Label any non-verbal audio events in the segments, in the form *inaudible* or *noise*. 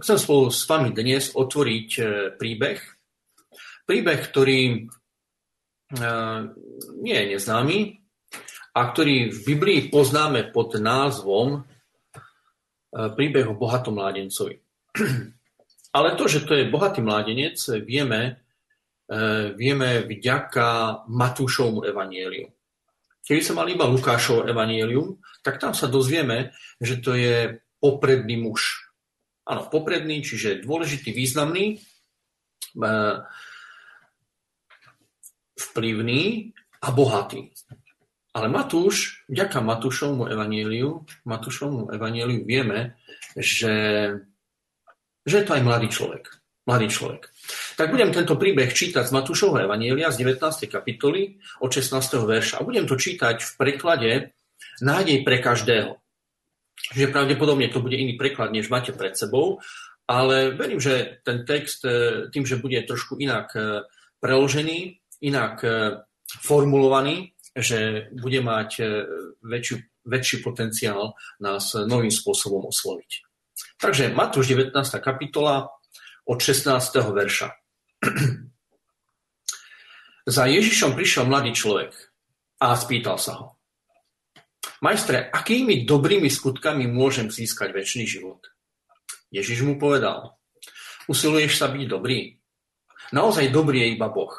Chcem spolu s vami dnes otvoriť e, príbeh. Príbeh, ktorý e, nie je neznámy a ktorý v Biblii poznáme pod názvom e, príbeh o bohatom mládencovi. *clears throat* Ale to, že to je bohatý mládenec, vieme, vieme vďaka Matúšovmu evanieliu. Keby sa mal iba Lukášov evanielium, tak tam sa dozvieme, že to je popredný muž. Áno, popredný, čiže dôležitý, významný, e, vplyvný a bohatý. Ale Matúš, vďaka Matúšovmu evaníliu, Matúšovmu evaníliu vieme, že, že je to aj mladý človek. Mladý človek. Tak budem tento príbeh čítať z Matúšovho evanília z 19. kapitoly od 16. verša. A budem to čítať v preklade Nádej pre každého že pravdepodobne to bude iný preklad, než máte pred sebou, ale verím, že ten text e, tým, že bude trošku inak e, preložený, inak e, formulovaný, že bude mať väčší, väčší potenciál nás novým spôsobom osloviť. Takže Matúš 19. kapitola od 16. verša. *clears throat* Za Ježišom prišiel mladý človek a spýtal sa ho. Majstre, akými dobrými skutkami môžem získať väčší život? Ježiš mu povedal, usiluješ sa byť dobrý? Naozaj dobrý je iba Boh.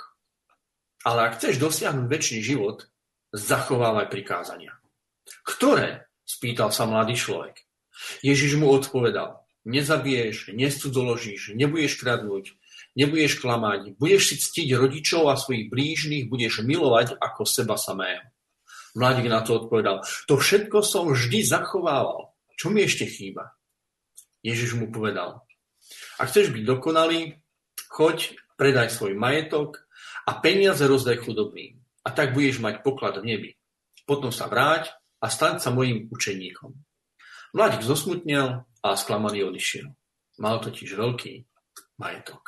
Ale ak chceš dosiahnuť väčší život, zachovávaj prikázania. Ktoré? Spýtal sa mladý človek. Ježiš mu odpovedal, nezabiješ, nescudzoložíš, nebudeš kradnúť, nebudeš klamať, budeš si ctiť rodičov a svojich blížnych, budeš milovať ako seba samého. Mladík na to odpovedal, to všetko som vždy zachovával. Čo mi ešte chýba? Ježiš mu povedal, ak chceš byť dokonalý, choď, predaj svoj majetok a peniaze rozdaj chudobným. A tak budeš mať poklad v nebi. Potom sa vráť a staň sa mojim učeníkom. Mladík zosmutnel a sklamaný odišiel. Mal totiž veľký majetok.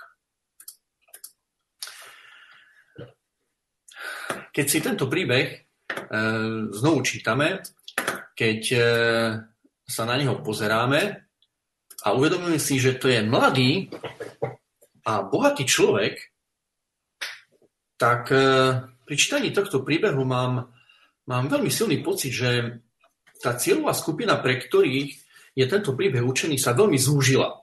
Keď si tento príbeh znovu čítame, keď e, sa na neho pozeráme a uvedomujeme si, že to je mladý a bohatý človek, tak e, pri čítaní tohto príbehu mám, mám veľmi silný pocit, že tá cieľová skupina, pre ktorých je tento príbeh učený, sa veľmi zúžila.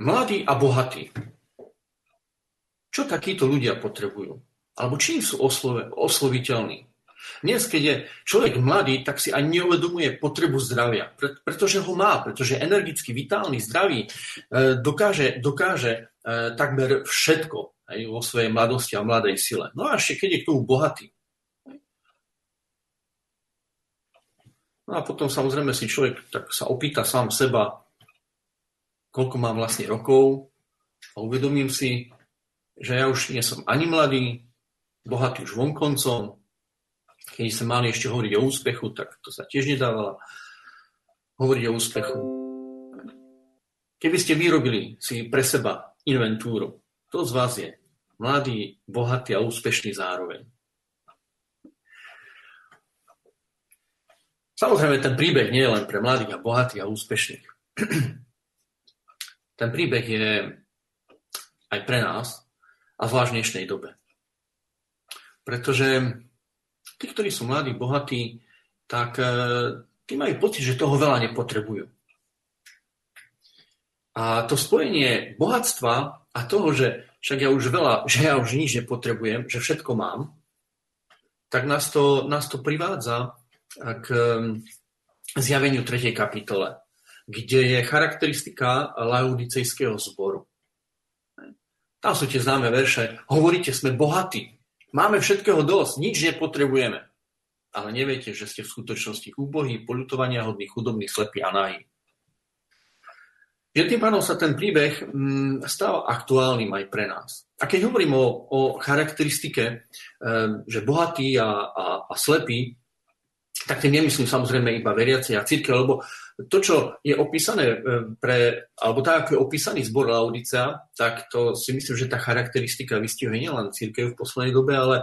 Mladí a bohatí. Čo takíto ľudia potrebujú? Alebo čím sú oslove, osloviteľní. Dnes, keď je človek mladý, tak si ani neuvedomuje potrebu zdravia, pretože ho má, pretože energicky, vitálny, zdravý, e, dokáže, dokáže e, takmer všetko aj vo svojej mladosti a mladej sile. No a ešte keď je k tomu bohatý. No a potom samozrejme si človek tak sa opýta sám seba, koľko mám vlastne rokov a uvedomím si, že ja už nie som ani mladý, bohatý už vonkoncom. Keď sme mali ešte hovoriť o úspechu, tak to sa tiež nedávalo hovoriť o úspechu. Keby ste vyrobili si pre seba inventúru, to z vás je mladý, bohatý a úspešný zároveň. Samozrejme, ten príbeh nie je len pre mladých a bohatých a úspešných. *clears throat* Ten príbeh je aj pre nás a zvlášť v dnešnej dobe. Pretože tí, ktorí sú mladí, bohatí, tak e, tí majú pocit, že toho veľa nepotrebujú. A to spojenie bohatstva a toho, že však ja už veľa, *laughs* že ja už nič nepotrebujem, že všetko mám, tak nás to, nás to privádza k zjaveniu 3. kapitole, kde je charakteristika laudicejského zboru. Tam sú tie známe verše. Hovoríte, sme bohatí. Máme všetkého dosť, nič nepotrebujeme. Ale neviete, že ste v skutočnosti úbohí, poľutovania hodní, chudobní, slepí a nahí. Že tým pádom sa ten príbeh mm, stáva aktuálnym aj pre nás. A keď hovorím o, o charakteristike, že bohatý a, a, a slepý, tak tým nemyslím samozrejme iba veriaci a církev, lebo to, čo je opísané e, pre, alebo tak, ako je opísaný zbor Laudicea, tak to si myslím, že tá charakteristika vystihuje nielen církev v poslednej dobe, ale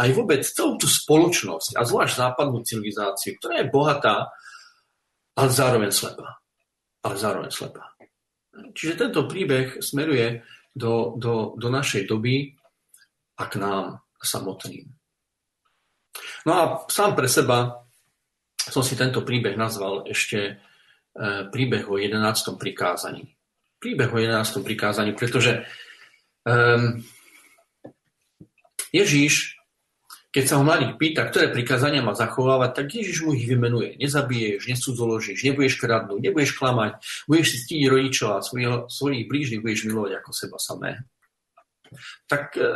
aj vôbec celú tú spoločnosť a zvlášť západnú civilizáciu, ktorá je bohatá, ale zároveň slepá. ale zároveň slepá. Čiže tento príbeh smeruje do, do, do našej doby a k nám samotným. No a sám pre seba som si tento príbeh nazval ešte príbeh o 11. prikázaní. Príbeh o 11. prikázaní, pretože um, Ježíš keď sa ho mladík pýta, ktoré prikázania má zachovávať, tak Ježiš mu ich vymenuje. Nezabiješ, nesúdzoložíš, nebudeš kradnúť, nebudeš klamať, budeš si ctiť rodičov a svojich, svojich blížnych budeš milovať ako seba samé. Tak e,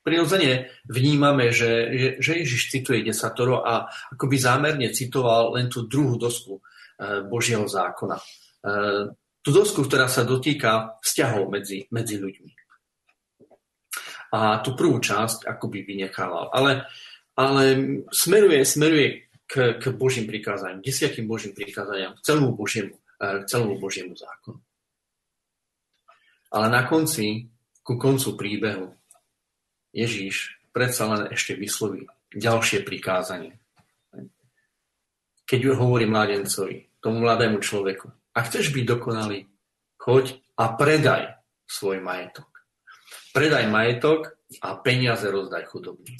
prirodzene vnímame, že, že Ježiš cituje desatoro a akoby zámerne citoval len tú druhú dosku e, Božieho zákona. E, tú dosku, ktorá sa dotýka vzťahov medzi, medzi ľuďmi a tú prvú časť akoby vynechával. Ale, ale smeruje, smeruje k, k Božím prikázaniam, desiatým Božím prikázaniam, k celému Božiemu, e, k celému Božiemu zákonu. Ale na konci, ku koncu príbehu, Ježíš predsa len ešte vysloví ďalšie prikázanie. Keď hovorí mladencovi, tomu mladému človeku, ak chceš byť dokonalý, choď a predaj svoj majetok predaj majetok a peniaze rozdaj chudobným.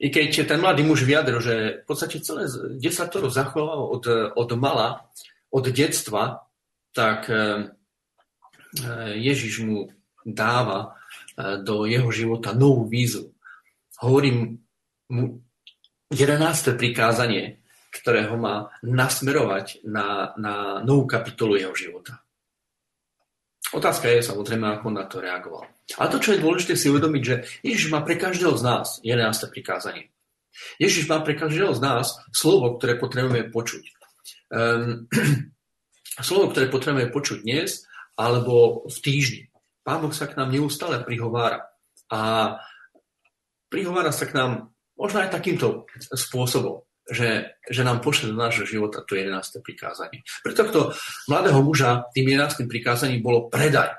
I keď ten mladý muž vyjadril, že v podstate celé desatoro zachoval od, od mala, od detstva, tak e, e, Ježiš mu dáva e, do jeho života novú vízu. Hovorím mu 11. prikázanie, ktoré ho má nasmerovať na, na novú kapitolu jeho života. Otázka je samozrejme, ako na to reagoval. Ale to, čo je dôležité si uvedomiť, že Ježiš má pre každého z nás 11. prikázanie. Ježiš má pre každého z nás slovo, ktoré potrebujeme počuť. Um, *clears throat* slovo, ktoré potrebujeme počuť dnes alebo v týždni. Pán Boh sa k nám neustále prihovára. A prihovára sa k nám možno aj takýmto spôsobom že, že nám pošle do nášho života to 11. prikázanie. Pre tohto mladého muža tým 11. prikázaním bolo predaj.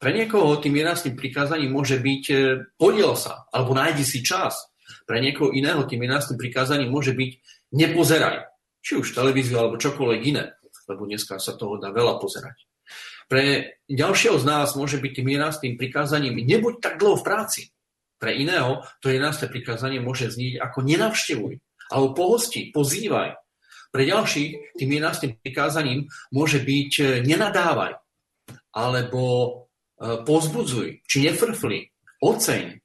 Pre niekoho tým 11. prikázaním môže byť e, podiel sa, alebo nájdi si čas. Pre niekoho iného tým 11. prikázaním môže byť nepozeraj. Či už televíziu, alebo čokoľvek iné. Lebo dneska sa toho dá veľa pozerať. Pre ďalšieho z nás môže byť tým 11. prikázaním nebuď tak dlho v práci. Pre iného to 11. prikázanie môže znieť ako nenavštevuj alebo pohosti, pozývaj. Pre ďalších tým 11. prikázaním môže byť e, nenadávaj, alebo e, pozbudzuj, či nefrfli, oceň.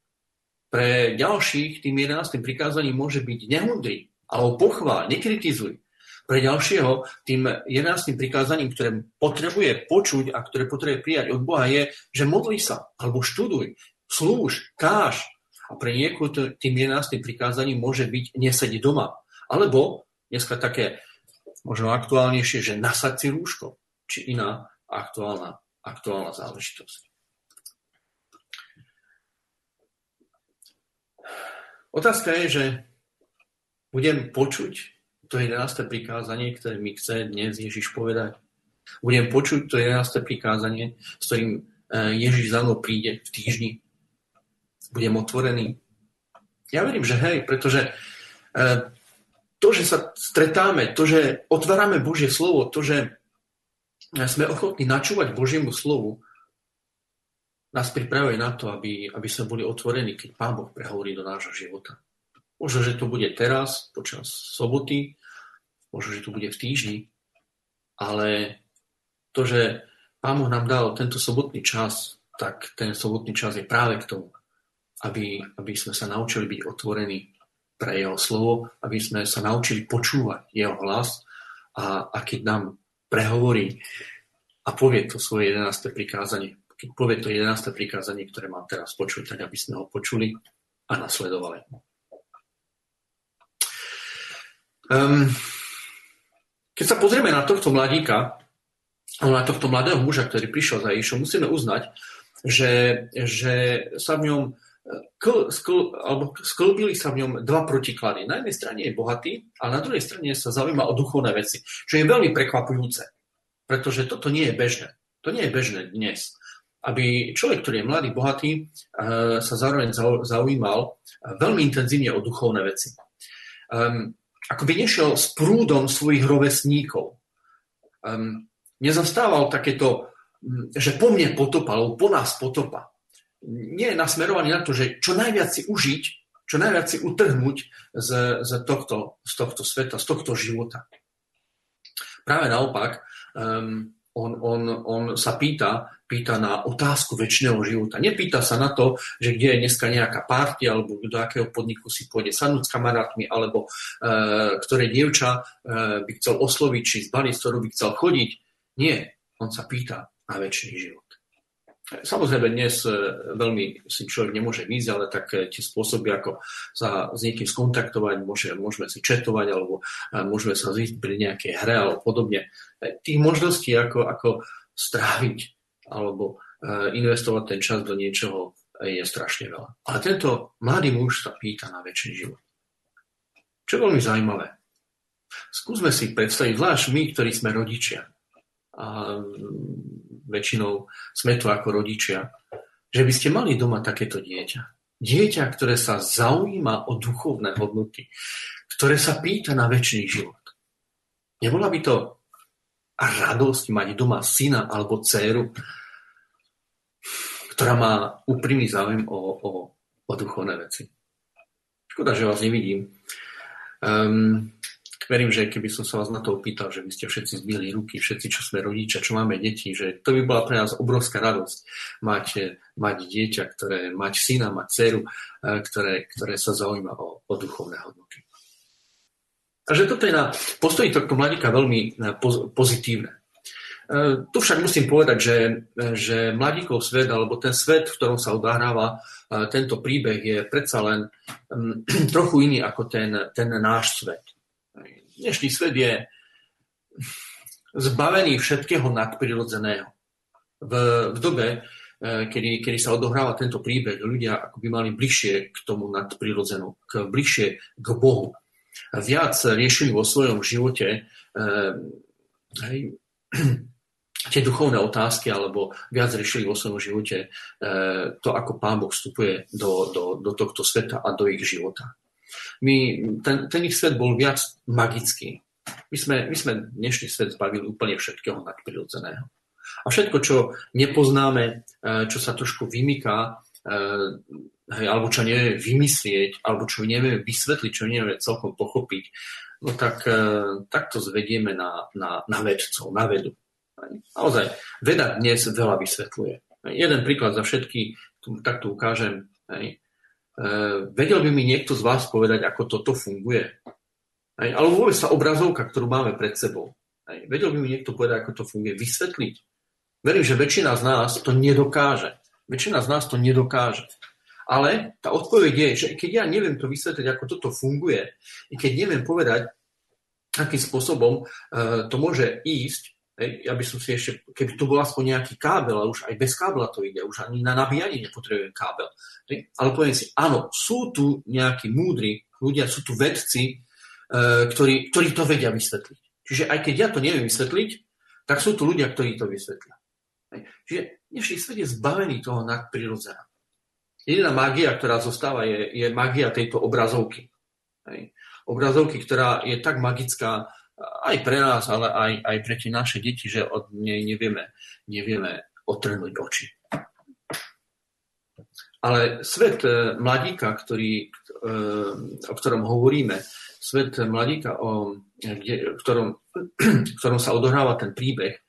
Pre ďalších tým 11. prikázaním môže byť nehudrý, alebo pochvál, nekritizuj. Pre ďalšieho tým 11. prikázaním, ktoré potrebuje počuť a ktoré potrebuje prijať od Boha je, že modli sa, alebo študuj, slúž, káž, a pre niekoho tým 11. prikázaním môže byť nesediť doma. Alebo dneska také možno aktuálnejšie, že nasať si rúško, či iná aktuálna, aktuálna záležitosť. Otázka je, že budem počuť to 11. prikázanie, ktoré mi chce dnes Ježiš povedať. Budem počuť to 11. prikázanie, s ktorým eh, Ježiš za mnou príde v týždni budem otvorený? Ja verím, že hej, pretože e, to, že sa stretáme, to, že otvárame Božie slovo, to, že sme ochotní načúvať Božiemu slovu, nás pripravuje na to, aby, aby sme boli otvorení, keď Pán Boh prehovorí do nášho života. Možno, že to bude teraz, počas soboty, možno, že to bude v týždni, ale to, že Pán Boh nám dal tento sobotný čas, tak ten sobotný čas je práve k tomu, aby, aby sme sa naučili byť otvorení pre jeho slovo, aby sme sa naučili počúvať jeho hlas a, a keď nám prehovorí a povie to svoje 11. prikázanie, keď povie to 11. prikázanie, ktoré mám teraz počuť, tak aby sme ho počuli a nasledovali. Um, keď sa pozrieme na tohto mladíka, na tohto mladého muža, ktorý prišiel za Ježišom, musíme uznať, že, že sa v ňom kl, skl, alebo sklbili sa v ňom dva protiklady. Na jednej strane je bohatý, a na druhej strane sa zaujíma o duchovné veci, čo je veľmi prekvapujúce, pretože toto nie je bežné. To nie je bežné dnes. Aby človek, ktorý je mladý, bohatý, eh, sa zároveň zaujímal eh, veľmi intenzívne o duchovné veci. Um, ako by nešiel s prúdom svojich rovesníkov. um, nezastával takéto, že po mne potopa, alebo po nás potopa. Nie je nasmerovaný na to, že čo najviac si užiť, čo najviac si utrhnúť z, z, tohto, z tohto sveta, z tohto života. Práve naopak, um, on, on, on sa pýta, pýta na otázku väčšného života. Nepýta sa na to, že kde je dneska nejaká partia, alebo do akého podniku si pôjde sadnúť s kamarátmi, alebo e, ktoré dievča e, by chcel osloviť, či z ktorú by chcel chodiť. Nie, on sa pýta na väčší život. Samozrejme, dnes e, veľmi si človek nemôže ísť, ale tak e, tie spôsoby, ako sa s niekým skontaktovať, môže, môžeme si četovať, alebo e, môžeme sa zísť pri nejakej hre, alebo podobne. Tých možností, ako, ako stráviť, alebo investovať ten čas do niečoho, je strašne veľa. Ale tento mladý muž sa pýta na väčší život. Čo je veľmi zaujímavé. Skúsme si predstaviť, zvlášť my, ktorí sme rodičia, a väčšinou sme tu ako rodičia, že by ste mali doma takéto dieťa. Dieťa, ktoré sa zaujíma o duchovné hodnoty, ktoré sa pýta na väčší život. Nebola by to radosť mať doma syna alebo dceru, ktorá má úprimný záujem o, o, o duchovné veci. Škoda, že vás nevidím. Um, verím, že keby som sa vás na to opýtal, že by ste všetci zbili ruky, všetci, čo sme rodičia, čo máme deti, že to by bola pre nás obrovská radosť mať, mať dieťa, ktoré, mať syna, mať dceru, e, ktoré, ktoré sa zaujíma o, o duchovné hodnoty. Takže toto je na postoji tohto mladíka veľmi e, pozitívne. Tu však musím povedať, že, že mladíkov svet, alebo ten svet, v ktorom sa odohráva tento príbeh, je predsa len *clears throat* trochu iný ako ten, ten náš svet. Dnešný svet je zbavený všetkého nadprirodzeného. V, v dobe, e, kedy, kedy sa odohráva tento príbeh, ľudia ako by mali bližšie k tomu nadprirodzenú, k bližšie k Bohu. Viac riešili vo svojom živote eh, hej, *clears throat* tie duchovné otázky, alebo viac riešili vo svojom živote eh, to, ako Pán Boh vstupuje do, do, do tohto sveta a do ich života. My, ten, ten ich svet bol viac magický. My sme, my sme dnešný svet zbavili úplne všetkého nadprirodzeného. A všetko, čo nepoznáme, e, čo sa trošku vymyká, e, alebo čo nevieme vymyslieť, alebo čo nevieme vysvetliť, čo nevieme celkom pochopiť, no tak, e, tak to zvedieme na, na, na vedcov, na vedu. Naozaj, veda dnes veľa vysvetľuje. Jeden príklad za všetky, tak tu ukážem. Hej. Uh, vedel by mi niekto z vás povedať, ako toto funguje? Aj, alebo vôbec tá obrazovka, ktorú máme pred sebou. Aj, vedel by mi niekto povedať, ako to funguje? Vysvetliť? Verím, že väčšina z nás to nedokáže. Väčšina z nás to nedokáže. Ale tá odpoveď je, že keď ja neviem to vysvetliť, ako toto funguje, i keď neviem povedať, akým spôsobom uh, to môže ísť, Hej, ja by som si ešte, keby to bol aspoň nejaký kábel, ale už aj bez kábela to ide, už ani na nabíjanie nepotrebujem kábel. Hej, ale poviem si, áno, sú tu nejakí múdri ľudia, sú tu vedci, e, ktorí, ktorí to vedia vysvetliť. Čiže aj keď ja to neviem vysvetliť, tak sú tu ľudia, ktorí to vysvetlia. Hej. Čiže dnešný svet je zbavený toho nadprirodzená. Jediná magia, ktorá zostáva, je, je magia tejto obrazovky. Hej. Obrazovky, ktorá je tak magická, aj pre nás, ale aj, aj pre tie naše deti, že od nej nevieme, nevieme otrhnúť oči. Ale svet e, mladíka, ktorý, e, o ktorom hovoríme, svet mladíka, o, kde, v, ktorom, *clears throat* v ktorom sa odohráva ten príbeh,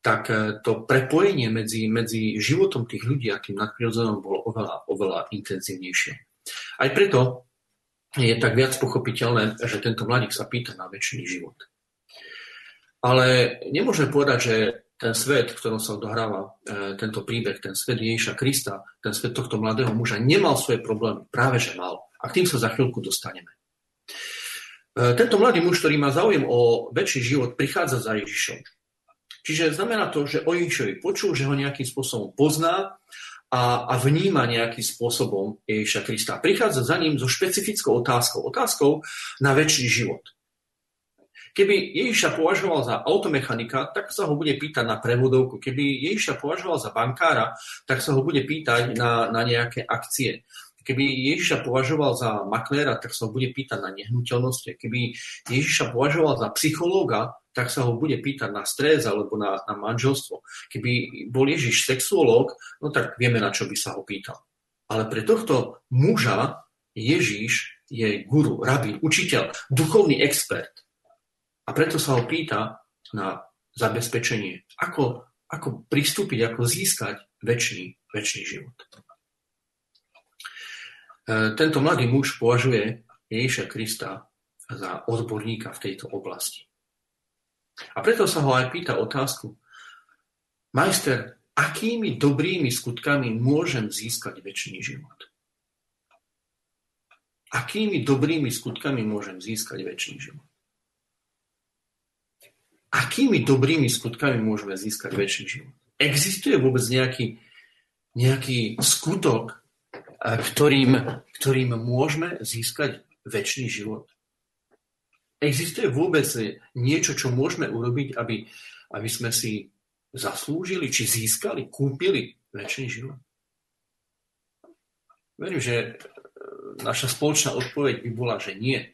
tak e, to prepojenie medzi, medzi životom tých ľudí a tým nadprirodzenom bolo oveľa, oveľa intenzívnejšie. Aj preto je tak viac pochopiteľné, že tento mladík sa pýta na väčší život. Ale nemôžeme povedať, že ten svet, v ktorom sa odohráva e, tento príbeh, ten svet Ježiša Krista, ten svet tohto mladého muža nemal svoje problémy. Práve, že mal. A k tým sa za chvíľku dostaneme. E, tento mladý muž, ktorý má záujem o väčší život, prichádza za Ježišom. Čiže znamená to, že o Ježišovi počul, že ho nejakým spôsobom pozná a, a vníma nejakým spôsobom Ježiša Krista. Prichádza za ním so špecifickou otázkou, otázkou na väčší život. Keby Ježiša považoval za automechanika, tak sa ho bude pýtať na prevodovku. Keby Ježiša považoval za bankára, tak sa ho bude pýtať na, na nejaké akcie. Keby Ježiša považoval za makléra, tak sa ho bude pýtať na nehnuteľnosti. Keby Ježiša považoval za psychológa, tak sa ho bude pýtať na stres alebo na, na manželstvo. Keby bol Ježiš sexuológ, no tak vieme, na čo by sa ho pýtal. Ale pre tohto muža Ježiš je guru, rabín, učiteľ, duchovný expert. A preto sa ho pýta na zabezpečenie, ako, ako pristúpiť, ako získať väčší, väčší život. E, tento mladý muž považuje Ježiša Krista za odborníka v tejto oblasti. A preto sa ho aj pýta otázku, majster, akými dobrými skutkami môžem získať väčší život? Akými dobrými skutkami môžem získať väčší život? Akými dobrými skutkami môžeme získať väčší život? Existuje vôbec nejaký, nejaký skutok, ktorým, ktorým môžeme získať väčší život? Existuje vôbec niečo, čo môžeme urobiť, aby, aby sme si zaslúžili, či získali, kúpili väčší život? Verím, že e, naša spoločná odpoveď by bola, že nie.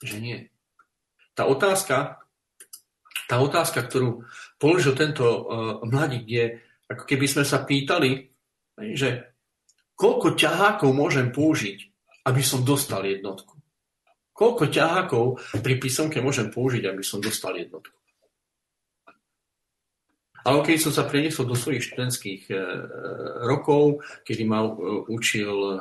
Že nie. Tá otázka, tá otázka, ktorú položil tento uh, mladík, je, ako keby sme sa pýtali, že koľko ťahákov môžem použiť, aby som dostal jednotku. Koľko ťahákov pri písomke môžem použiť, aby som dostal jednotku? Ale keď som sa preniesol do svojich študentských e, rokov, kedy ma e, učil e,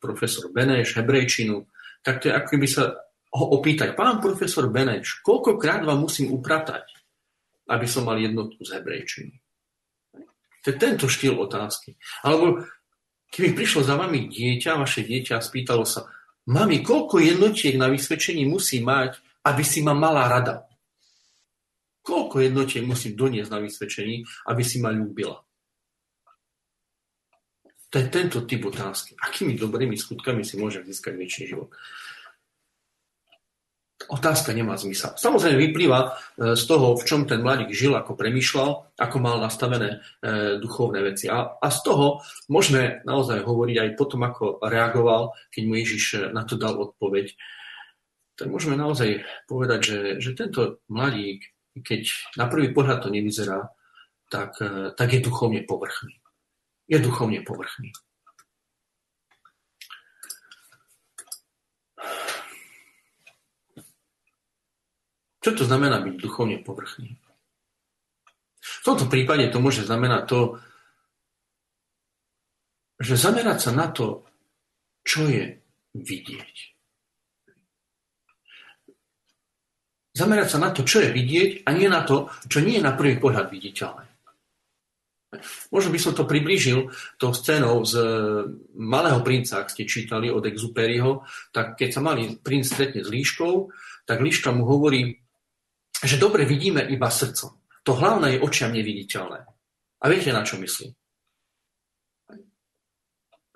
profesor Beneš hebrejčinu, tak to je ako by sa ho opýtať, pán profesor Beneš, koľkokrát vám musím upratať, aby som mal jednotku z hebrejčiny? To je tento štýl otázky. Alebo keby prišlo za vami dieťa, vaše dieťa a spýtalo sa, Mami, koľko jednotiek na vysvedčení musí mať, aby si ma mala rada? Koľko jednotiek musím doniesť na vysvedčení, aby si ma ľúbila? To je tento typ otázky. Akými dobrými skutkami si môžem získať väčší život? Otázka nemá zmysel. Samozrejme vyplýva e, z toho, v čom ten mladík žil, ako premyšľal, ako mal nastavené e, duchovné veci. A, a z toho môžeme naozaj hovoriť aj potom, ako reagoval, keď mu Ježiš e, na to dal odpoveď. Tak môžeme naozaj povedať, že, že tento mladík, keď na prvý pohľad to nevyzerá, tak, tak je duchovne povrchný. Je duchovne povrchný. Čo to znamená byť duchovne povrchný? V tomto prípade to môže znamenať to, že zamerať sa na to, čo je vidieť. Zamerať sa na to, čo je vidieť a nie na to, čo nie je na prvý pohľad viditeľné. Možno by som to priblížil tou scénou z Malého princa, ak ste čítali od Exuperiho, tak keď sa malý princ stretne s líškou, tak líška mu hovorí, že dobre vidíme iba srdcom. To hlavné je očiam neviditeľné. A viete, na čo myslím?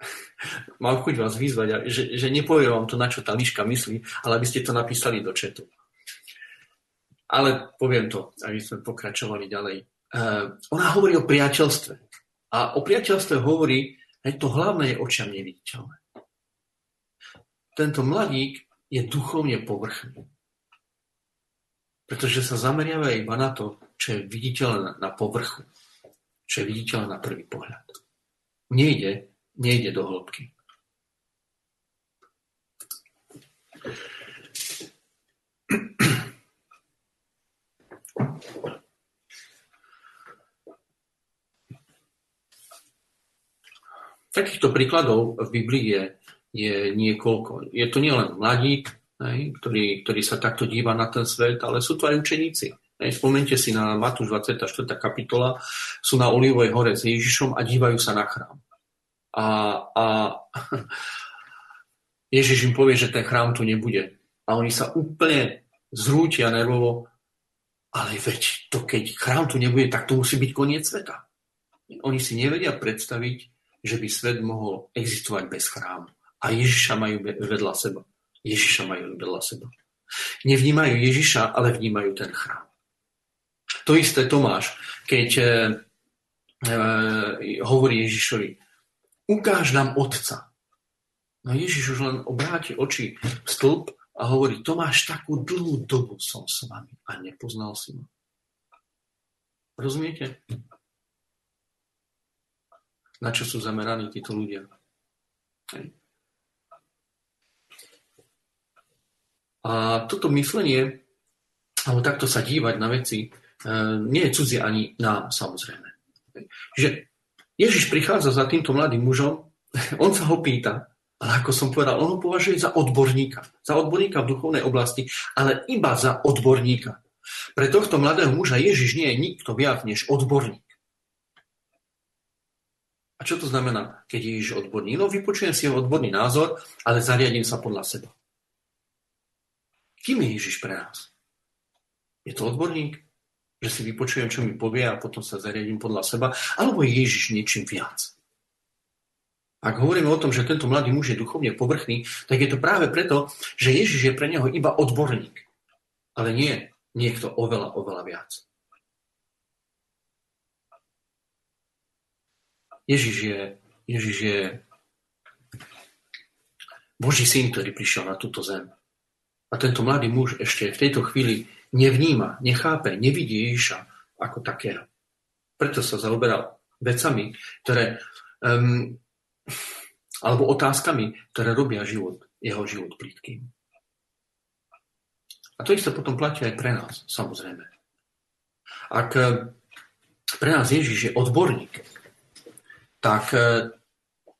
*laughs* Mám chuť vás vyzvať, že, že nepoviem vám to, na čo tá liška myslí, ale aby ste to napísali do četu. Ale poviem to, aby sme pokračovali ďalej. Uh, ona hovorí o priateľstve. A o priateľstve hovorí, že to hlavné je očiam neviditeľné. Tento mladík je duchovne povrchný. Pretože sa zameriava iba na to, čo je viditeľné na povrchu, čo je viditeľné na prvý pohľad. Nejde, nejde do hĺbky. Takýchto príkladov v Biblii je, je niekoľko. Je to nielen mladík, ktorý, ktorý sa takto díva na ten svet, ale sú to aj učeníci. Spomente si na Matúš 24. kapitola, sú na Olivovej hore s Ježišom a dívajú sa na chrám. A, a *laughs* Ježiš im povie, že ten chrám tu nebude. A oni sa úplne zrútia nervovo, ale veď to keď chrám tu nebude, tak to musí byť koniec sveta. Oni si nevedia predstaviť, že by svet mohol existovať bez chrámu. A Ježiša majú vedľa seba. Ježiša majú vedľa seba. Nevnímajú Ježiša, ale vnímajú ten chrám. To isté Tomáš, keď e, e, hovorí Ježišovi, ukáž nám Otca. No Ježiš už len obráti oči v stĺp a hovorí, Tomáš, takú dlhú dobu som s vami a nepoznal si ma. Rozumiete? Na čo sú zameraní títo ľudia? Hej. A toto myslenie, alebo takto sa dívať na veci, e, nie je cudzie ani nám, samozrejme. Že Ježiš prichádza za týmto mladým mužom, *laughs* on sa ho pýta, ale ako som povedal, on ho považuje za odborníka. Za odborníka v duchovnej oblasti, ale iba za odborníka. Pre tohto mladého muža Ježiš nie je nikto viac než odborník. A čo to znamená, keď je Ježiš odborník? No vypočujem si jeho odborný názor, ale zariadím sa podľa seba. Kým je Ježiš pre nás? Je to odborník? Že si vypočujem, čo mi povie a potom sa zariadím podľa seba? Alebo je Ježiš niečím viac? Ak hovoríme o tom, že tento mladý muž je duchovne povrchný, tak je to práve preto, že Ježiš je pre neho iba odborník. Ale nie niekto oveľa, oveľa viac. Ježiš je, Ježiš je Boží syn, ktorý prišiel na túto zem. A tento mladý muž ešte v tejto chvíli nevníma, nechápe, nevidí Ježiša ako takého. Preto sa zaoberal vecami, ktoré, um, alebo otázkami, ktoré robia život, jeho život plitkým. A to isté potom platí aj pre nás, samozrejme. Ak eh, pre nás Ježiš je odborník, tak, eh,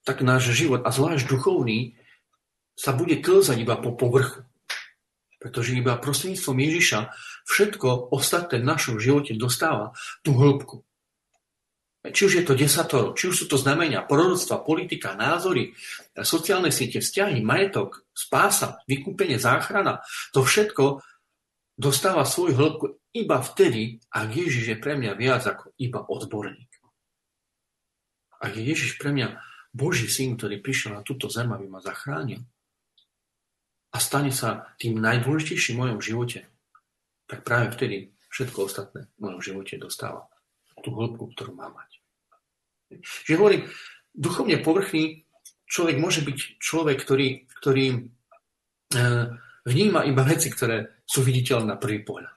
tak náš život, a zvlášť duchovný, sa bude klzať iba po povrchu. Pretože iba prostredníctvom Ježiša všetko ostatné v našom živote dostáva tú hĺbku. Či už je to desatoro, či už sú to znamenia, proroctva, politika, názory, sociálne siete, vzťahy, majetok, spása, vykúpenie, záchrana, to všetko dostáva svoju hĺbku iba vtedy, ak Ježiš je pre mňa viac ako iba odborník. Ak je Ježiš pre mňa Boží syn, ktorý prišiel na túto zem, aby ma zachránil, a stane sa tým najdôležitejším v mojom živote, tak práve vtedy všetko ostatné v mojom živote dostáva tú hĺbku, ktorú má mať. Že hovorím, duchovne povrchný človek môže byť človek, ktorý, ktorý e, vníma iba veci, ktoré sú viditeľné na prvý pohľad.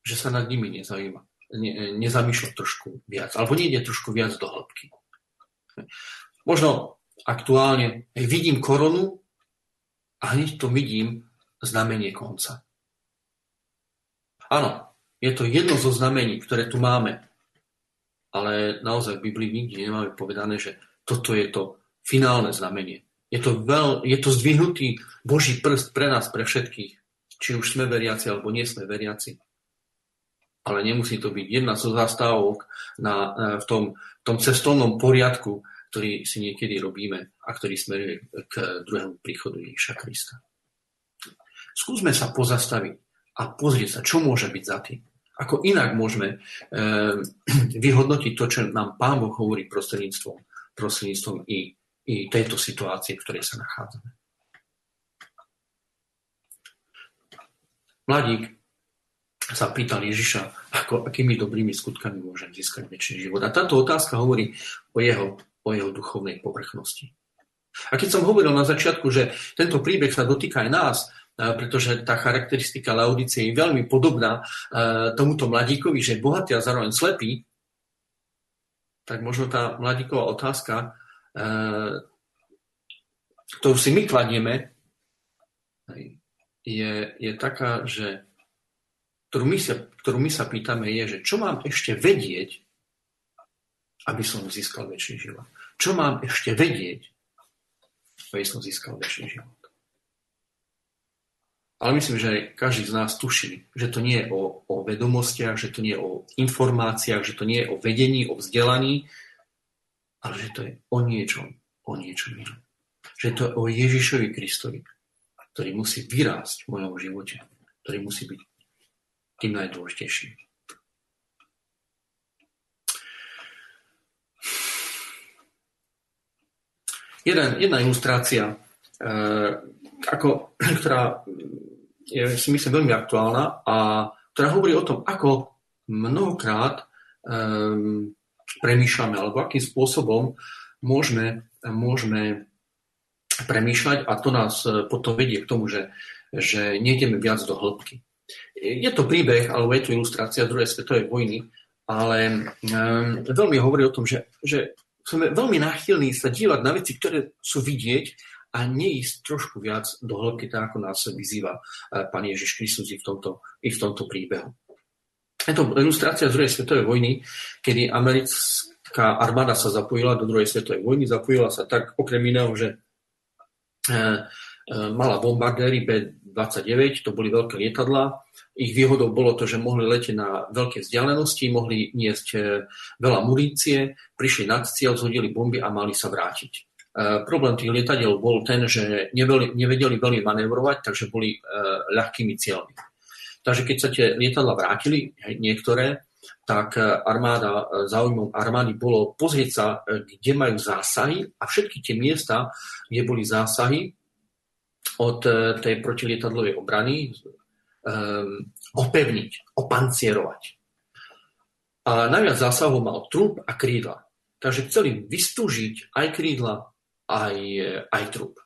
Že sa nad nimi nezaujíma, ne, nezamýšľa trošku viac, alebo nejde trošku viac do hĺbky. Možno aktuálne vidím koronu a hneď to vidím znamenie konca. Áno, je to jedno zo znamení, ktoré tu máme, ale naozaj v Biblii nikdy nemáme povedané, že toto je to finálne znamenie. Je to, veľ, je to zdvihnutý Boží prst pre nás, pre všetkých, či už sme veriaci alebo nie sme veriaci. Ale nemusí to byť jedna zo zastávok na, v, tom, v tom cestovnom poriadku, ktorý si niekedy robíme a ktorý smeruje k druhému príchodu Ježiša Krista. Skúsme sa pozastaviť a pozrieť sa, čo môže byť za tým. Ako inak môžeme e, *clears throat* vyhodnotiť to, čo nám Pán Boh hovorí prostredníctvom, prostredníctvom i, i tejto situácie, v ktorej sa nachádzame. Mladík sa pýtal Ježiša, ako, akými dobrými skutkami môžem získať väčší život. A táto otázka hovorí o jeho o jeho duchovnej povrchnosti. A keď som hovoril na začiatku, že tento príbeh sa dotýka aj nás, pretože tá charakteristika Laudície je veľmi podobná tomuto mladíkovi, že je bohatý a zároveň slepý, tak možno tá mladíková otázka, ktorú si my kladieme, je, je taká, že ktorú my, sa, ktorú my sa pýtame, je, že čo mám ešte vedieť, aby som získal väčší život. Čo mám ešte vedieť, aby som získal väčší život. Ale myslím, že každý z nás tuší, že to nie je o, o vedomostiach, že to nie je o informáciách, že to nie je o vedení, o vzdelaní, ale že to je o niečom, o niečom inom. Že to je o Ježišovi Kristovi, ktorý musí vyrásť v mojom živote, ktorý musí byť tým najdôležitejším. Jeden, jedna ilustrácia, e, ako, *clears throat* ktorá je si myslím veľmi aktuálna a ktorá hovorí o tom, ako mnohokrát e, premýšľame, alebo akým spôsobom môžeme, môžeme premýšľať a to nás potom vedie k tomu, že že nejdeme viac do hĺbky. Je to príbeh, alebo je to ilustrácia druhej svetovej vojny, ale um, veľmi hovorí o tom, že, že sme veľmi náchylní sa dívať na veci, ktoré sú vidieť a neísť trošku viac do hĺbky, tak ako nás vyzýva uh, pán Ježiš Kristus i v tomto, i v tomto príbehu. Je to ilustrácia z druhej svetovej vojny, kedy americká armáda sa zapojila do druhej svetovej vojny. Zapojila sa tak okrem iného, že e, e, mala bombardéry B-29, to boli veľké lietadlá. Ich výhodou bolo to, že mohli letieť na veľké vzdialenosti, mohli niesť e, veľa munície, prišli nad cieľ, zhodili bomby a mali sa vrátiť. Problém tých lietadiel bol ten, že nevedeli veľmi manévrovať, takže boli ľahkými cieľmi. Takže keď sa tie lietadla vrátili, niektoré, tak e, armáda, e, záujmom armády bolo pozrieť sa, e, kde majú zásahy a všetky tie miesta, kde boli zásahy od tej protilietadlovej obrany, um, opevniť, opancierovať. A najviac zásahov mal trup a krídla. Takže chceli vystúžiť aj krídla, aj, aj trup.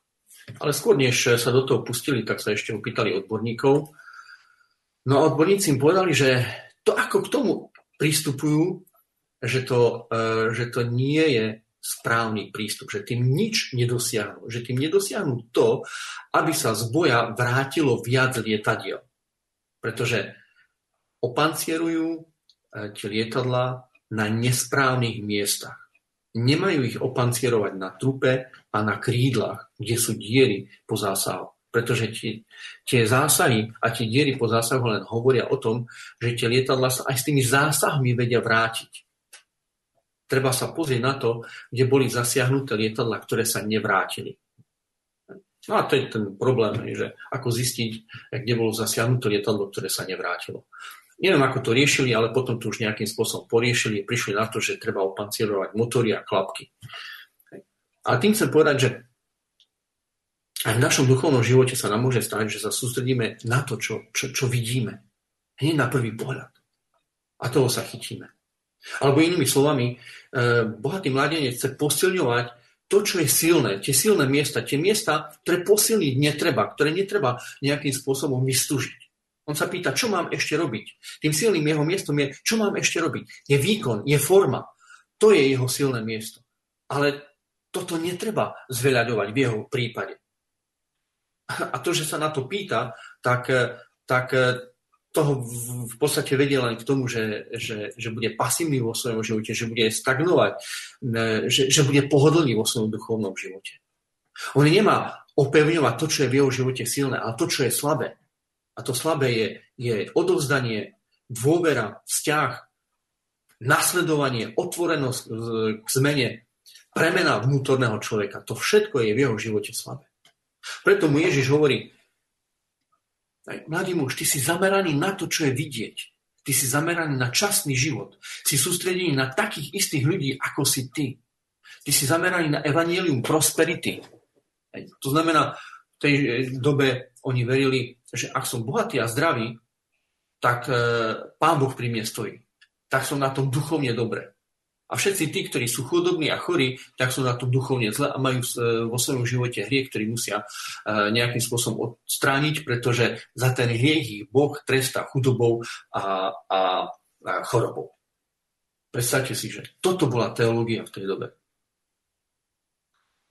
Ale skôr, než sa do toho pustili, tak sa ešte opýtali odborníkov, No a odborníci im povedali, že to ako k tomu pristupujú, že to, e, že to nie je správny prístup, že tým nič nedosiahnu. Že tým nedosiahnu to, aby sa z boja vrátilo viac lietadiel. Pretože opancierujú e, tie lietadla na nesprávnych miestach. Nemajú ich opancierovať na trupe a na krídlach, kde sú diery po zásahu pretože tie, tie zásahy a tie diery po zásahu len hovoria o tom, že tie lietadla sa aj s tými zásahmi vedia vrátiť. Treba sa pozrieť na to, kde boli zasiahnuté lietadla, ktoré sa nevrátili. No a to je ten problém, že ako zistiť, kde bolo zasiahnuté lietadlo, ktoré sa nevrátilo. Neviem, ako to riešili, ale potom to už nejakým spôsobom poriešili, prišli na to, že treba opancierovať motory a klapky. A tým chcem povedať, že aj v našom duchovnom živote sa nám môže stať, že sa sústredíme na to, čo, čo, čo vidíme. Hneď na prvý pohľad. A toho sa chytíme. Alebo inými slovami, eh, bohatý mladenec chce posilňovať to, čo je silné, tie silné miesta, tie miesta, ktoré posilniť netreba, ktoré netreba nejakým spôsobom vystúžiť. On sa pýta, čo mám ešte robiť. Tým silným jeho miestom je, čo mám ešte robiť. Je výkon, je forma. To je jeho silné miesto. Ale toto netreba zveľaďovať v jeho prípade. A to, že sa na to pýta, tak, tak toho v podstate vedie len k tomu, že, že, že bude pasívny vo svojom živote, že bude stagnovať, že, že bude pohodlný vo svojom duchovnom živote. On nemá opevňovať to, čo je v jeho živote silné, ale to, čo je slabé. A to slabé je, je odovzdanie, dôvera, vzťah, nasledovanie, otvorenosť k zmene, premena vnútorného človeka. To všetko je v jeho živote slabé. Preto mu Ježiš hovorí, mladý muž, ty si zameraný na to, čo je vidieť. Ty si zameraný na časný život. Si sústredený na takých istých ľudí, ako si ty. Ty si zameraný na evanielium prosperity. To znamená, v tej dobe oni verili, že ak som bohatý a zdravý, tak e, Pán Boh pri mne stojí. Tak som na tom duchovne dobre. A všetci tí, ktorí sú chudobní a chorí, tak sú na tom duchovne zle a majú e, vo svojom živote hriech, ktorý musia e, nejakým spôsobom odstrániť, pretože za ten hriech ich Boh trestá chudobou a, a, a chorobou. Predstavte si, že toto bola teológia v tej dobe.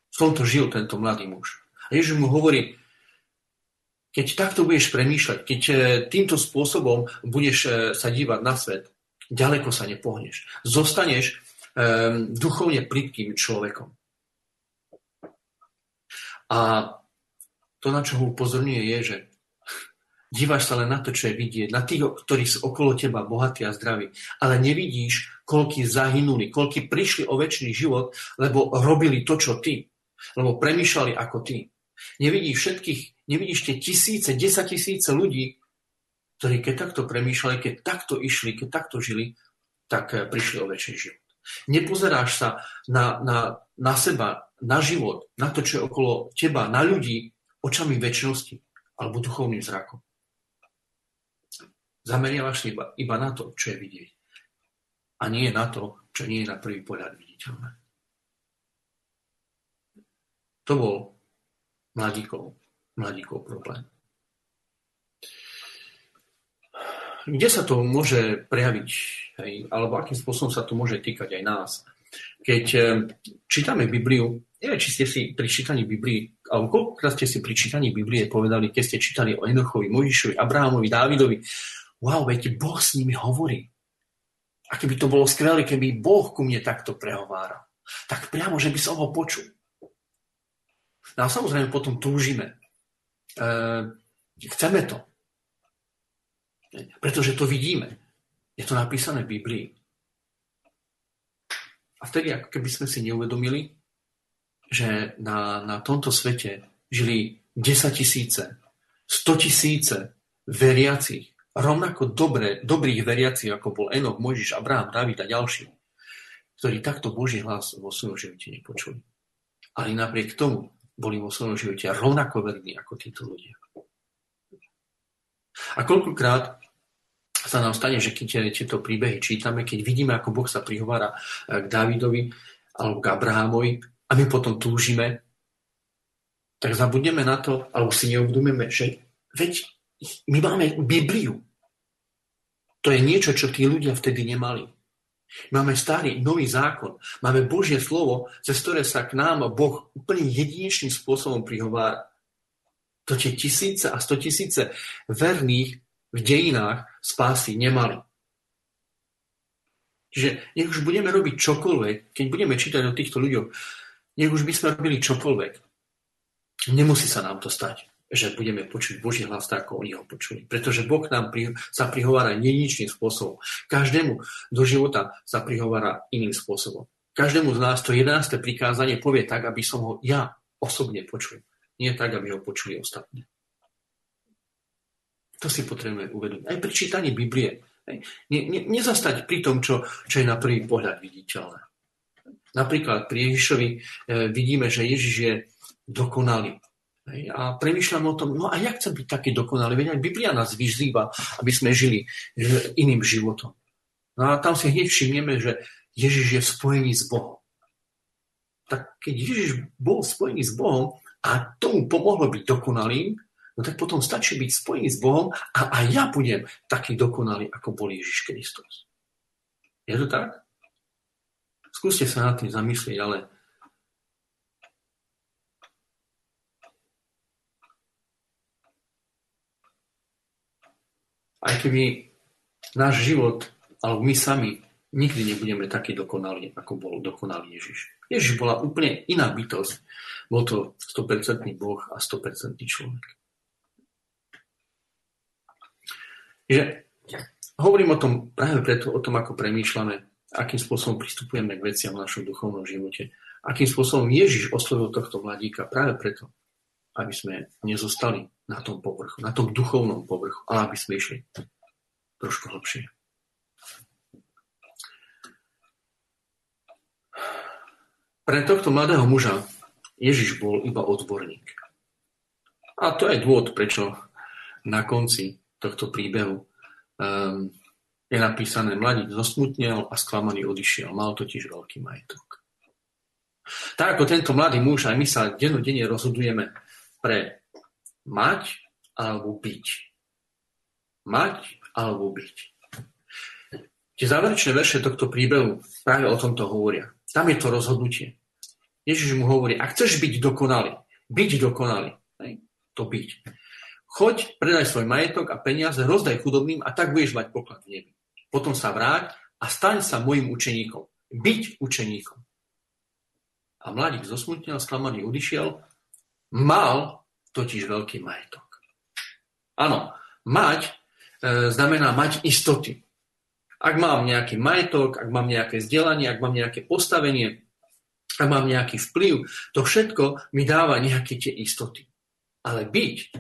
V tomto žil tento mladý muž. A Ježiš mu hovorí, keď takto budeš premýšľať, keď e, týmto spôsobom budeš sa dívať na svet, ďaleko sa nepohneš. Zostaneš um, duchovne plitkým človekom. A to, na čo ho upozorňuje, je, že *laughs* díváš sa len na to, čo je vidieť, na tých, ktorí sú okolo teba bohatí a zdraví, ale nevidíš, koľky zahynuli, koľky prišli o väčší život, lebo robili to, čo ty, lebo premýšľali ako ty. Nevidíš všetkých, nevidíš tie tisíce, desať tisíce ľudí, ktorí keď takto premýšľali, keď takto išli, keď takto žili, tak eh, prišli o väčší život. Nepozeráš sa na, na, na seba, na život, na to, čo je okolo teba, na ľudí očami väčšnosti alebo duchovným zrakom. Zameriavaš sa iba, iba na to, čo je vidieť. A nie na to, čo nie je na prvý pohľad viditeľné. To bol mladíkov, mladíkov problém. Kde sa to môže prejaviť, hej, alebo akým spôsobom sa to môže týkať aj nás. Keď e, čítame Bibliu, neviem, či ste si pri čítaní Biblii, alebo koľkokrát ste si pri čítaní Biblie povedali, keď ste čítali o Enochovi, Možišovi, Abrahamovi, Dávidovi, wow, veď Boh s nimi hovorí. A keby to bolo skvelé, keby Boh ku mne takto prehováral, tak priamo, že by som ho počul. No a samozrejme potom túžime. E, chceme to. Pretože to vidíme. Je to napísané v Biblii. A vtedy, ako keby sme si neuvedomili, že na, na tomto svete žili 10 tisíce, 100 tisíce veriacich, rovnako dobré, dobrých veriacich, ako bol Enoch, Mojžiš, Abraham, David a ďalší, ktorí takto Boží hlas vo svojom živote nepočuli. Ale napriek tomu boli vo svojom živote rovnako verní ako títo ľudia. A koľkokrát sa nám stane, že keď tieto príbehy čítame, keď vidíme, ako Boh sa prihovára eh, k Dávidovi alebo k Abrahamovi a my potom túžime, tak zabudneme na to, alebo si neuvedomíme, že veď my máme Bibliu. To je niečo, čo tí ľudia vtedy nemali. Máme starý, nový zákon. Máme Božie slovo, cez ktoré sa k nám Boh úplne jedinečným spôsobom prihovára. To tie tisíce a sto tisíce verných v dejinách spásy nemali. Čiže nech už budeme robiť čokoľvek, keď budeme čítať o týchto ľuďoch, nech už by sme robili čokoľvek. Nemusí sa nám to stať, že budeme počuť Boží hlas tak, ako oni ho počuli. Pretože Boh nám pri, sa prihovára neničným spôsobom. Každému do života sa prihovára iným spôsobom. Každému z nás to 11. prikázanie povie tak, aby som ho ja osobne počul. Nie tak, aby ho počuli ostatní. To si potrebujeme uvedomiť. Aj pri čítaní Biblie. Ne, ne, nezastať pri tom, čo, čo je na prvý pohľad viditeľné. Napríklad pri Ježišovi e, vidíme, že Ježiš je dokonalý. A premyšľam o tom, no a jak chcem byť taký dokonalý? Veď aj Biblia nás vyzýva, aby sme žili e, iným životom. No a tam si hneď všimneme, že Ježiš je spojený s Bohom. Tak keď Ježiš bol spojený s Bohom a tomu pomohlo byť dokonalým, no tak potom stačí byť spojený s Bohom a aj ja budem taký dokonalý, ako bol Ježiš Kristus. Je to tak? Skúste sa nad tým zamyslieť, ale aj keby náš život, alebo my sami, nikdy nebudeme taký dokonalí, ako bol dokonalý Ježiš. Ježiš bola úplne iná bytosť. Bol to 100% Boh a 100% človek. Že hovorím o tom práve preto, o tom, ako premýšľame, akým spôsobom pristupujeme k veciam v našom duchovnom živote. Akým spôsobom Ježiš oslovil tohto mladíka práve preto, aby sme nezostali na tom povrchu, na tom duchovnom povrchu, ale aby sme išli trošku hlbšie. Pre tohto mladého muža Ježiš bol iba odborník. A to je dôvod, prečo na konci tohto príbehu um, je napísané, mladík zosmutnel a sklamaný odišiel. Mal totiž veľký majetok. Tak ako tento mladý muž, aj my sa dennodenne rozhodujeme pre mať alebo byť. Mať alebo byť. Tie záverečné verše tohto príbehu práve o tomto hovoria. Tam je to rozhodnutie. Ježiš mu hovorí, ak chceš byť dokonalý, byť dokonalý, to byť. Choď, predaj svoj majetok a peniaze, rozdaj chudobným a tak budeš mať poklad v nebi. Potom sa vráť a staň sa mojim učeníkom. Byť učeníkom. A mladík zosmutnil, sklamaný odišiel, mal totiž veľký majetok. Áno, mať e, znamená mať istoty. Ak mám nejaký majetok, ak mám nejaké vzdelanie, ak mám nejaké postavenie, ak mám nejaký vplyv, to všetko mi dáva nejaké tie istoty. Ale byť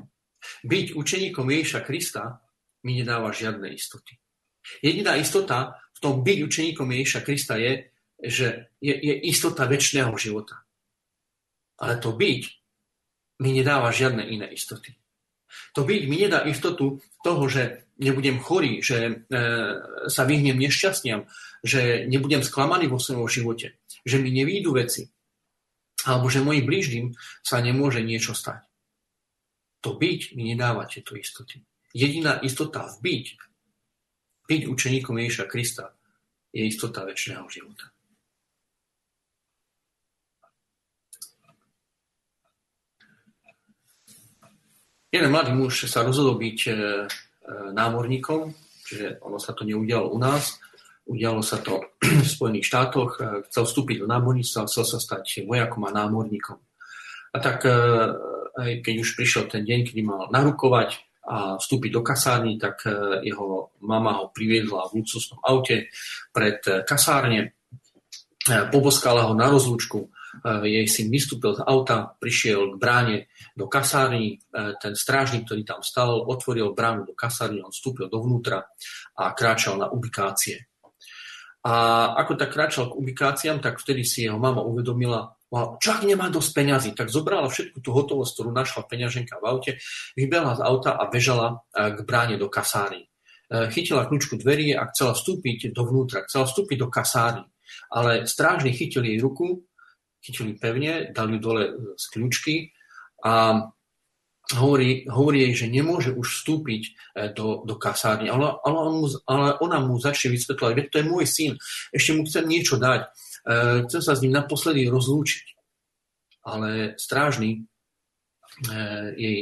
byť učeníkom Ježiša Krista mi nedáva žiadne istoty. Jediná istota v tom byť učeníkom Ježiša Krista je, že je, je istota väčšného života. Ale to byť mi nedáva žiadne iné istoty. To byť mi nedá istotu toho, že nebudem chorý, že e, sa vyhnem nešťastniam, že nebudem sklamaný vo svojom živote, že mi nevídu veci, alebo že mojim blížnym sa nemôže niečo stať. To byť mi nedáva tieto istoty. Jediná istota v byť byť učeníkom Ježiša Krista je istota väčšného života. Jeden mladý muž sa rozhodol byť e, e, námorníkom, čiže ono sa to neudialo u nás, udialo sa to *clears throat* v Spojených štátoch, e, chcel vstúpiť do námorníctva, chcel sa stať vojakom a námorníkom. A tak keď už prišiel ten deň, kedy mal narukovať a vstúpiť do kasárny, tak jeho mama ho priviedla v luxusnom aute pred kasárne, poboskala ho na rozlúčku, jej syn vystúpil z auta, prišiel k bráne do kasárny, ten strážnik, ktorý tam stal, otvoril bránu do kasárny, on vstúpil dovnútra a kráčal na ubikácie. A ako tak kráčal k ubikáciám, tak vtedy si jeho mama uvedomila, čo ak nemá dosť peňazí, tak zobrala všetku tú hotovosť, ktorú našla peňaženka v aute, vybehla z auta a bežala k bráne do kasárny. Chytila kľúčku dverí a chcela vstúpiť dovnútra, chcela vstúpiť do kasárny. Ale strážny chytil jej ruku chytili pevne, dali ju dole z kľúčky a hovorí, hovorí jej, že nemôže už vstúpiť e, do, do kasárny. Ale, ale, on ale ona mu začne vysvetľovať, veď to je môj syn, ešte mu chcem niečo dať, e, chcem sa s ním naposledy rozlúčiť. Ale strážny e, jej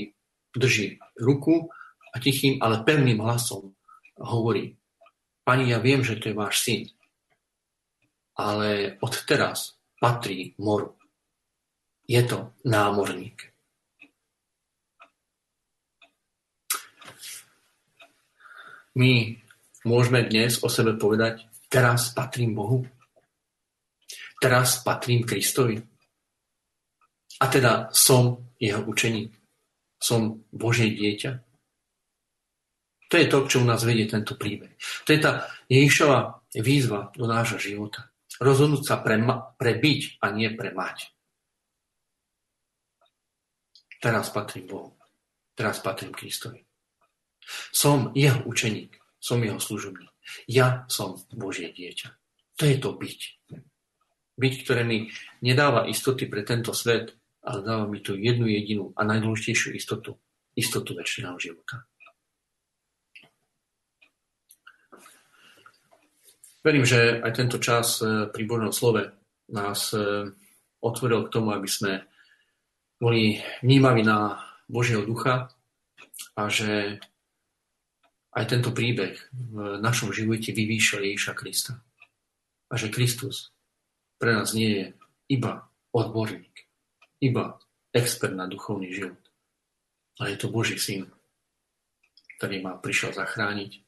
drží ruku a tichým, ale pevným hlasom hovorí, pani, ja viem, že to je váš syn, ale od teraz patrí moru. Je to námorník. My môžeme dnes o sebe povedať, teraz patrím Bohu. Teraz patrím Kristovi. A teda som jeho učeník. Som Božie dieťa. To je to, k čomu nás vedie tento príbeh. To je tá Ježišova výzva do nášho života. Rozhodnúť sa pre, pre byť a nie pre mať. Teraz patrím Bohu. Teraz patrím Kristovi. Som jeho učeník. Som jeho služobník. Ja som Božie dieťa. To je to byť. Byť, ktoré mi nedáva istoty pre tento svet, ale dáva mi tu jednu jedinú a najdôležitejšiu istotu. Istotu väčšiného života. Verím, že aj tento čas e, pri Božom slove nás e, otvoril k tomu, aby sme boli vnímaví na Božieho ducha a že aj tento príbeh v našom živote vyvýšil Ježiša Krista. A že Kristus pre nás nie je iba odborník, iba expert na duchovný život, ale je to Boží syn, ktorý ma prišiel zachrániť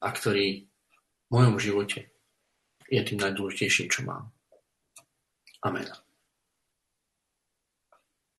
a ktorý mojom živote je tým najdôležitejším, čo mám. Amen.